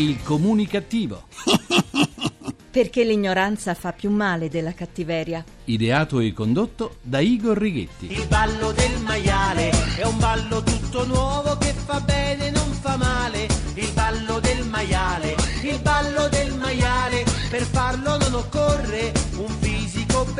Il comunicativo. Perché l'ignoranza fa più male della cattiveria. Ideato e condotto da Igor Righetti. Il ballo del maiale è un ballo tutto nuovo che fa bene, non fa male. Il ballo del maiale, il ballo del maiale, per farlo non occorre un fisico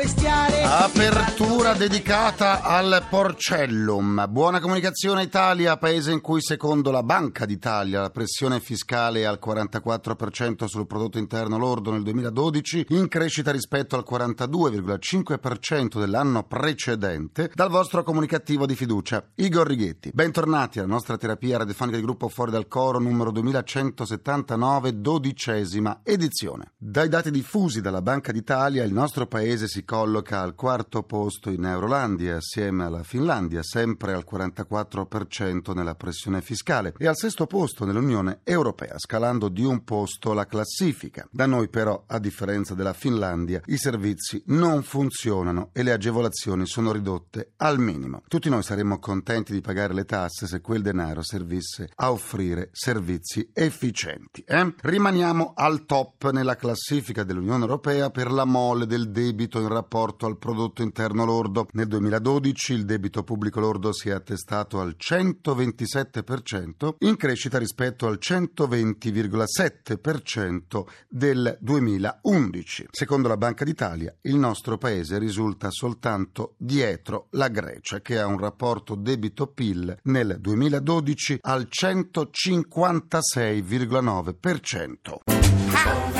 bestiale. Apertura dedicata al Porcellum. Buona comunicazione Italia, paese in cui secondo la Banca d'Italia la pressione fiscale è al 44% sul prodotto interno lordo nel 2012, in crescita rispetto al 42,5% dell'anno precedente, dal vostro comunicativo di fiducia. Igor Righetti. Bentornati alla nostra terapia radiofonica di gruppo Fuori dal Coro numero 2179, dodicesima edizione. Dai dati diffusi dalla Banca d'Italia, il nostro paese si colloca al quarto posto in Eurolandia assieme alla Finlandia, sempre al 44% nella pressione fiscale e al sesto posto nell'Unione Europea, scalando di un posto la classifica. Da noi però, a differenza della Finlandia, i servizi non funzionano e le agevolazioni sono ridotte al minimo. Tutti noi saremmo contenti di pagare le tasse se quel denaro servisse a offrire servizi efficienti. Eh? Rimaniamo al top nella classifica dell'Unione Europea per la mole del debito in rapporto al prodotto interno lordo. Nel 2012 il debito pubblico lordo si è attestato al 127%, in crescita rispetto al 120,7% del 2011. Secondo la Banca d'Italia, il nostro paese risulta soltanto dietro la Grecia, che ha un rapporto debito-PIL nel 2012 al 156,9%.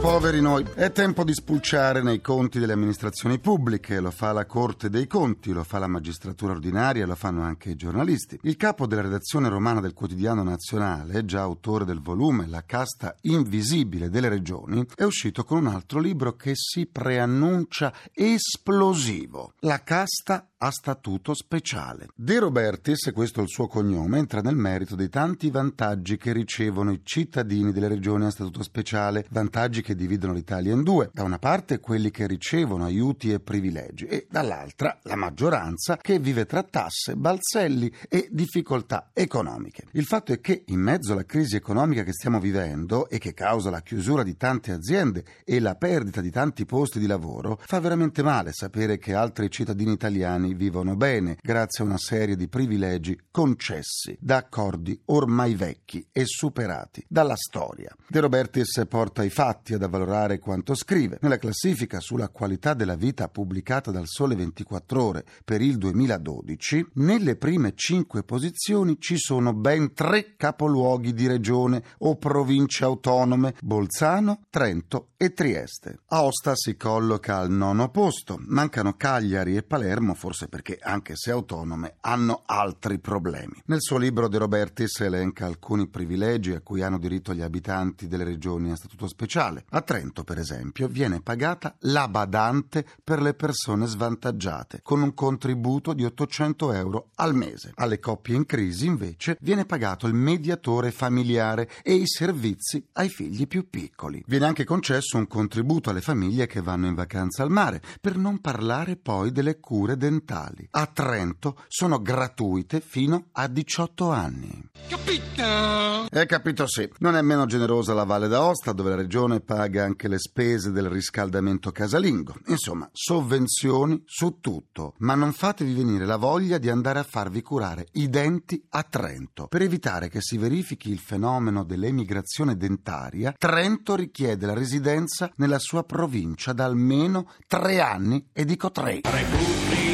Poveri noi, è tempo di spulciare nei conti delle amministrazioni pubbliche, lo fa la Corte dei Conti, lo fa la magistratura ordinaria, lo fanno anche i giornalisti. Il capo della redazione romana del quotidiano nazionale, già autore del volume La casta invisibile delle regioni, è uscito con un altro libro che si preannuncia esplosivo. La casta a statuto speciale. De Robertis, questo è il suo cognome, entra nel merito dei tanti vantaggi che ricevono i cittadini delle regioni a statuto speciale, vantaggi che dividono l'Italia in due. Da una parte quelli che ricevono aiuti e privilegi e dall'altra la maggioranza che vive tra tasse, balzelli e difficoltà economiche. Il fatto è che in mezzo alla crisi economica che stiamo vivendo e che causa la chiusura di tante aziende e la perdita di tanti posti di lavoro, fa veramente male sapere che altri cittadini italiani vivono bene grazie a una serie di privilegi concessi da accordi ormai vecchi e superati dalla storia. De Robertis porta i fatti ad avvalorare quanto scrive. Nella classifica sulla qualità della vita pubblicata dal Sole 24 Ore per il 2012, nelle prime cinque posizioni ci sono ben tre capoluoghi di regione o province autonome, Bolzano, Trento e Trieste. Aosta si colloca al nono posto, mancano Cagliari e Palermo forse forse perché, anche se autonome, hanno altri problemi. Nel suo libro De Robertis elenca alcuni privilegi a cui hanno diritto gli abitanti delle regioni a statuto speciale. A Trento, per esempio, viene pagata la badante per le persone svantaggiate, con un contributo di 800 euro al mese. Alle coppie in crisi, invece, viene pagato il mediatore familiare e i servizi ai figli più piccoli. Viene anche concesso un contributo alle famiglie che vanno in vacanza al mare, per non parlare poi delle cure dentali mentali a Trento sono gratuite fino a 18 anni. Capito? È capito sì. Non è meno generosa la Valle d'Aosta, dove la regione paga anche le spese del riscaldamento casalingo. Insomma, sovvenzioni su tutto. Ma non fatevi venire la voglia di andare a farvi curare i denti a Trento. Per evitare che si verifichi il fenomeno dell'emigrazione dentaria, Trento richiede la residenza nella sua provincia da almeno tre anni, e dico tre. Repubblica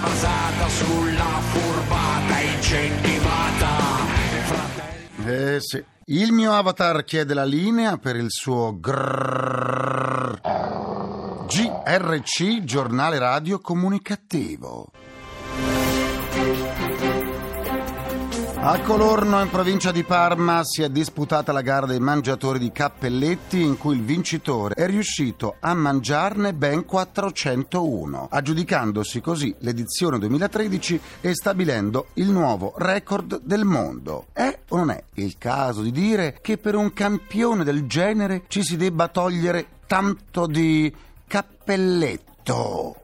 basata sulla furbata incentivata. Eh sì. Il mio avatar chiede la linea per il suo grrrr. GRC, giornale radio comunicativo. A Colorno, in provincia di Parma, si è disputata la gara dei mangiatori di cappelletti in cui il vincitore è riuscito a mangiarne ben 401, aggiudicandosi così l'edizione 2013 e stabilendo il nuovo record del mondo. È o non è il caso di dire che per un campione del genere ci si debba togliere tanto di cappelletto?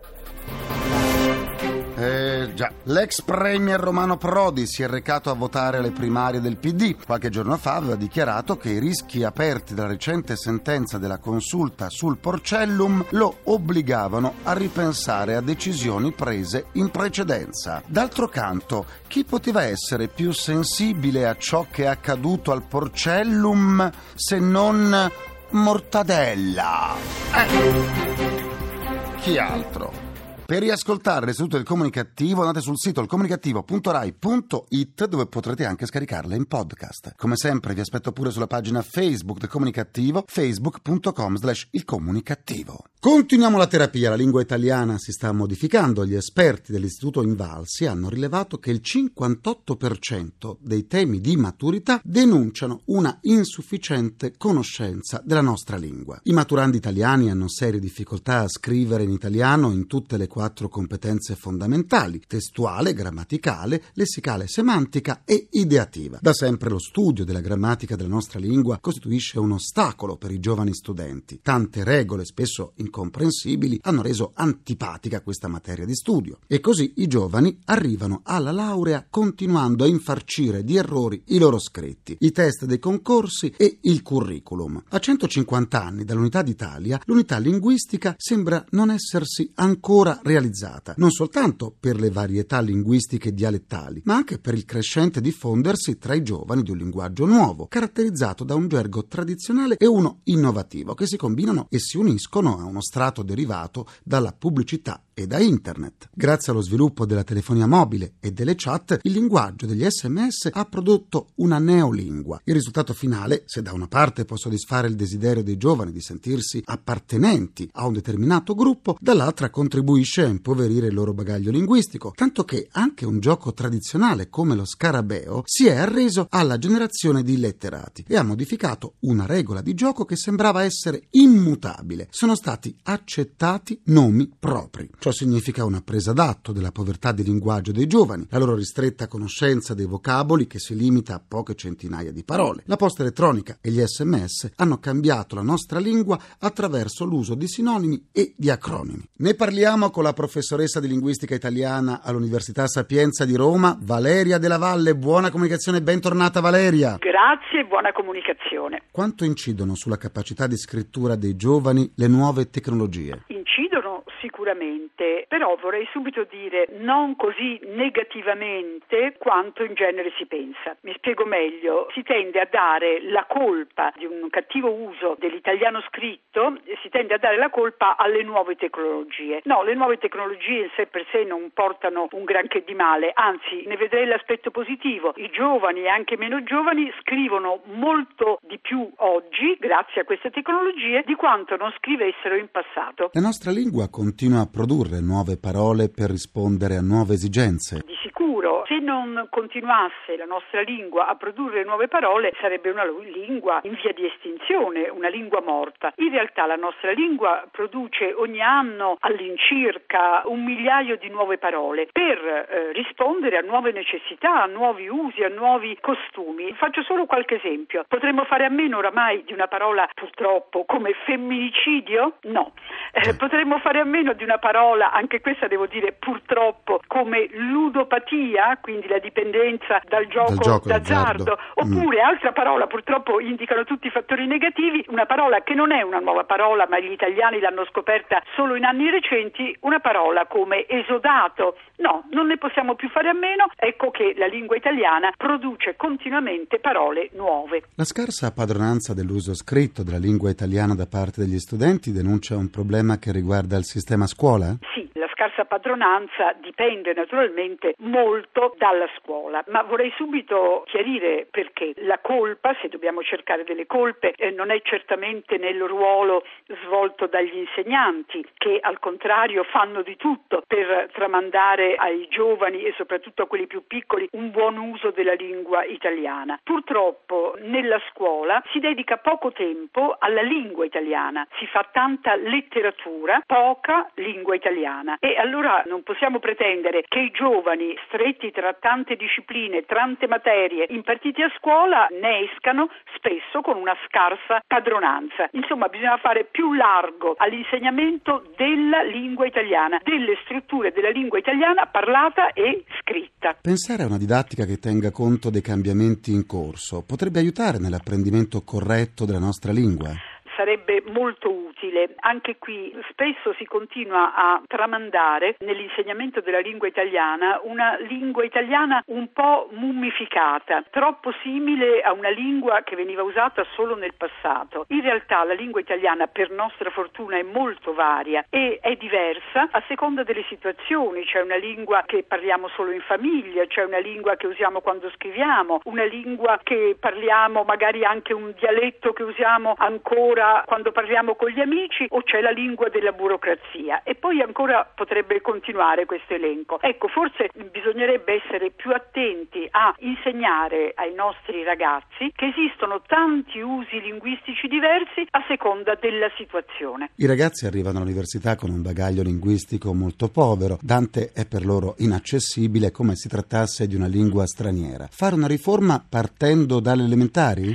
Eh già, l'ex premier Romano Prodi si è recato a votare alle primarie del PD. Qualche giorno fa aveva dichiarato che i rischi aperti dalla recente sentenza della consulta sul Porcellum lo obbligavano a ripensare a decisioni prese in precedenza. D'altro canto, chi poteva essere più sensibile a ciò che è accaduto al Porcellum se non Mortadella? Eh. Chi altro? Per riascoltare sedute del comunicativo andate sul sito ilcomunicativo.rai.it dove potrete anche scaricarle in podcast. Come sempre vi aspetto pure sulla pagina Facebook del comunicativo facebook.com slash ilcomunicativo. Continuiamo la terapia, la lingua italiana si sta modificando. Gli esperti dell'Istituto Invalsi hanno rilevato che il 58% dei temi di maturità denunciano una insufficiente conoscenza della nostra lingua. I maturandi italiani hanno serie difficoltà a scrivere in italiano in tutte le quattro competenze fondamentali, testuale, grammaticale, lessicale, semantica e ideativa. Da sempre lo studio della grammatica della nostra lingua costituisce un ostacolo per i giovani studenti. Tante regole, spesso incomprensibili, hanno reso antipatica questa materia di studio. E così i giovani arrivano alla laurea continuando a infarcire di errori i loro scritti, i test dei concorsi e il curriculum. A 150 anni dall'unità d'Italia, l'unità linguistica sembra non essersi ancora realizzata, non soltanto per le varietà linguistiche dialettali, ma anche per il crescente diffondersi tra i giovani di un linguaggio nuovo, caratterizzato da un gergo tradizionale e uno innovativo, che si combinano e si uniscono a uno strato derivato dalla pubblicità e da internet. Grazie allo sviluppo della telefonia mobile e delle chat, il linguaggio degli sms ha prodotto una neolingua. Il risultato finale, se da una parte può soddisfare il desiderio dei giovani di sentirsi appartenenti a un determinato gruppo, dall'altra contribuisce a impoverire il loro bagaglio linguistico, tanto che anche un gioco tradizionale come lo scarabeo si è arreso alla generazione di letterati e ha modificato una regola di gioco che sembrava essere immutabile. Sono stati accettati nomi propri. Ciò significa una presa d'atto della povertà di linguaggio dei giovani, la loro ristretta conoscenza dei vocaboli che si limita a poche centinaia di parole. La posta elettronica e gli sms hanno cambiato la nostra lingua attraverso l'uso di sinonimi e di acronimi. Ne parliamo con la professoressa di linguistica italiana all'Università Sapienza di Roma, Valeria della Valle. Buona comunicazione, bentornata Valeria. Grazie e buona comunicazione. Quanto incidono sulla capacità di scrittura dei giovani le nuove tecnologie? Incidono sicuramente, però vorrei subito dire non così negativamente quanto in genere si pensa. Mi spiego meglio, si tende a dare la colpa di un cattivo uso dell'italiano scritto, si tende a dare la colpa alle nuove tecnologie. No, le nuove tecnologie in sé per sé non portano un granché di male, anzi ne vedrei l'aspetto positivo. I giovani e anche meno giovani scrivono molto di più oggi, grazie a queste tecnologie, di quanto non scrivessero in passato. La nostra lingua continua a produrre nuove parole per rispondere a nuove esigenze. Di sicuro, se non continuasse la nostra lingua a produrre nuove parole, sarebbe una lingua in via di estinzione, una lingua morta. In realtà la nostra lingua produce ogni anno all'incirca un migliaio di nuove parole per eh, rispondere a nuove necessità, a nuovi usi, a nuovi costumi. Faccio solo qualche esempio. Potremmo fare a meno oramai di una parola purtroppo come femminicidio? No. Eh, potremmo fare a meno di una parola, anche questa devo dire purtroppo, come ludopatia, quindi la dipendenza dal gioco, Dal gioco d'azzardo, d'azzardo. oppure altra parola, purtroppo indicano tutti i fattori negativi, una parola che non è una nuova parola, ma gli italiani l'hanno scoperta solo in anni recenti, una parola come esodato. No, non ne possiamo più fare a meno, ecco che la lingua italiana produce continuamente parole nuove. La scarsa padronanza dell'uso scritto della lingua italiana da parte degli studenti denuncia un problema che riguarda il sistema scuola? Sì, la scarsa padronanza dipende naturalmente molto dalla scuola, ma vorrei subito chiarire perché la colpa, se dobbiamo cercare delle colpe, eh, non è certamente nel ruolo svolto dagli insegnanti che al contrario fanno di tutto per tramandare ai giovani e soprattutto a quelli più piccoli un buon uso della lingua italiana. Purtroppo nella scuola si dedica poco tempo alla lingua italiana, si fa tanta letteratura, poca lingua italiana e allora non possiamo pretendere che i giovani, stretti tra tante discipline, tante materie, impartiti a scuola, ne escano spesso con una scarsa padronanza. Insomma, bisogna fare più largo all'insegnamento della lingua italiana, delle strutture della lingua italiana parlata e scritta. Pensare a una didattica che tenga conto dei cambiamenti in corso potrebbe aiutare nell'apprendimento corretto della nostra lingua? Sarebbe molto utile. Anche qui spesso si continua a tramandare nell'insegnamento della lingua italiana una lingua italiana un po' mummificata, troppo simile a una lingua che veniva usata solo nel passato. In realtà la lingua italiana per nostra fortuna è molto varia e è diversa a seconda delle situazioni, c'è una lingua che parliamo solo in famiglia, c'è una lingua che usiamo quando scriviamo, una lingua che parliamo magari anche un dialetto che usiamo ancora lingua quando parliamo con gli amici o c'è la lingua della burocrazia e poi ancora potrebbe continuare questo elenco. Ecco, forse bisognerebbe essere più attenti a insegnare ai nostri ragazzi che esistono tanti usi linguistici diversi a seconda della situazione. I ragazzi arrivano all'università con un bagaglio linguistico molto povero. Dante è per loro inaccessibile come si trattasse di una lingua straniera. Fare una riforma partendo dalle elementari?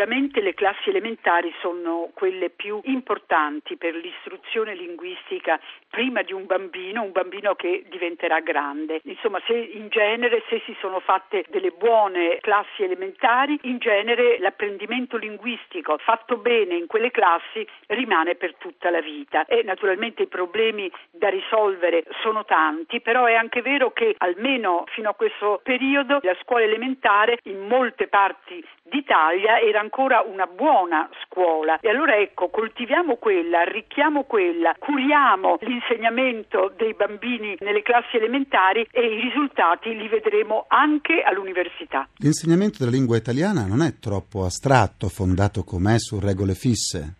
Sicuramente le classi elementari sono quelle più importanti per l'istruzione linguistica prima di un bambino, un bambino che diventerà grande. Insomma, se in genere se si sono fatte delle buone classi elementari, in genere l'apprendimento linguistico fatto bene in quelle classi rimane per tutta la vita. E naturalmente i problemi da risolvere sono tanti, però è anche vero che almeno fino a questo periodo la scuola elementare in molte parti d'Italia era ancora una buona scuola e allora ecco coltiviamo quella, arricchiamo quella, curiamo l'insegnamento dei bambini nelle classi elementari e i risultati li vedremo anche all'università. L'insegnamento della lingua italiana non è troppo astratto, fondato com'è su regole fisse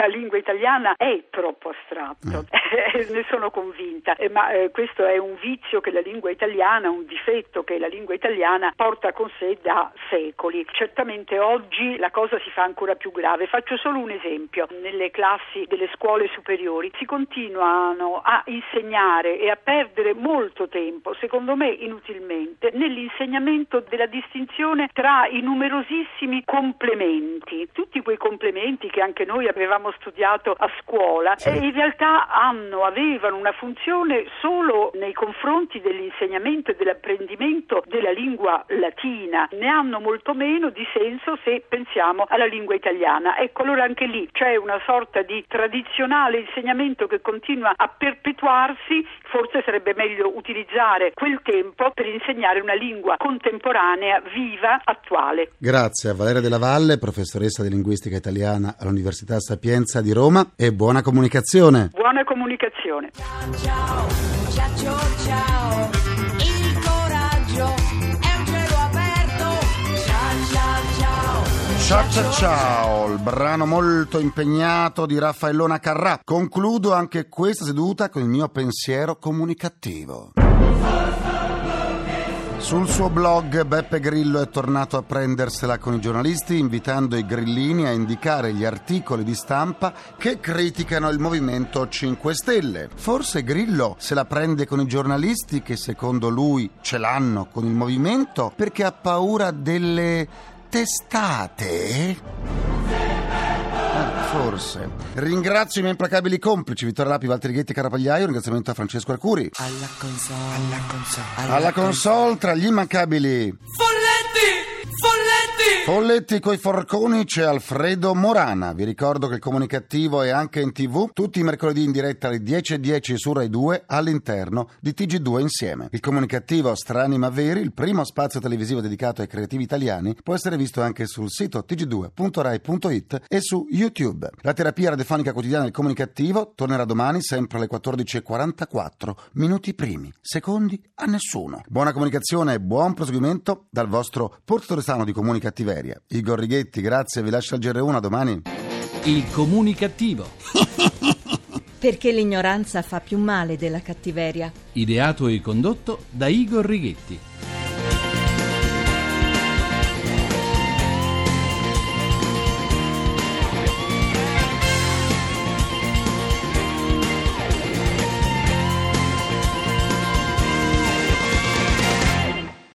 della lingua italiana è troppo astratto, mm. ne sono convinta, eh, ma eh, questo è un vizio che la lingua italiana, un difetto che la lingua italiana porta con sé da secoli. Certamente oggi la cosa si fa ancora più grave. Faccio solo un esempio. Nelle classi delle scuole superiori si continuano a insegnare e a perdere molto tempo, secondo me inutilmente, nell'insegnamento della distinzione tra i numerosissimi complementi, tutti quei complementi che anche noi avevamo studiato a scuola sì. e in realtà hanno, avevano una funzione solo nei confronti dell'insegnamento e dell'apprendimento della lingua latina, ne hanno molto meno di senso se pensiamo alla lingua italiana. Ecco, allora anche lì c'è una sorta di tradizionale insegnamento che continua a perpetuarsi, forse sarebbe meglio utilizzare quel tempo per insegnare una lingua contemporanea, viva, attuale. Grazie a Valeria della Valle, professoressa di linguistica italiana all'Università Università Sapienza di Roma e buona comunicazione. Buona comunicazione. Ciao, ciao, ciao, ciao. Il coraggio è un cielo aperto. Ciao, ciao, ciao. Ciao ciao ciao, il brano molto impegnato di Raffaellona Carrà. Concludo anche questa seduta con il mio pensiero comunicativo. Sul suo blog Beppe Grillo è tornato a prendersela con i giornalisti invitando i grillini a indicare gli articoli di stampa che criticano il Movimento 5 Stelle. Forse Grillo se la prende con i giornalisti che secondo lui ce l'hanno con il Movimento perché ha paura delle testate? Forse. Ringrazio i miei implacabili complici, Vittorio Lapi, Valtteri Ghetti, Carapagliaio. Ringraziamento a Francesco Arcuri. Alla console. Alla console. Alla, alla console, tra gli immancabili. Folletti! Coi forconi c'è Alfredo Morana. Vi ricordo che il comunicativo è anche in tv tutti i mercoledì in diretta alle 10.10 10 su Rai 2 all'interno di TG2 insieme. Il comunicativo Strani ma Veri, il primo spazio televisivo dedicato ai creativi italiani, può essere visto anche sul sito tg2.rai.it e su YouTube. La terapia radiofonica quotidiana del comunicativo tornerà domani sempre alle 14.44, minuti primi, secondi a nessuno. Buona comunicazione e buon proseguimento dal vostro portatore sano di comunicattiveria. Igor Righetti, grazie, vi lascio al GR1, a domani. Il comunicativo. Perché l'ignoranza fa più male della cattiveria. Ideato e condotto da Igor Righetti.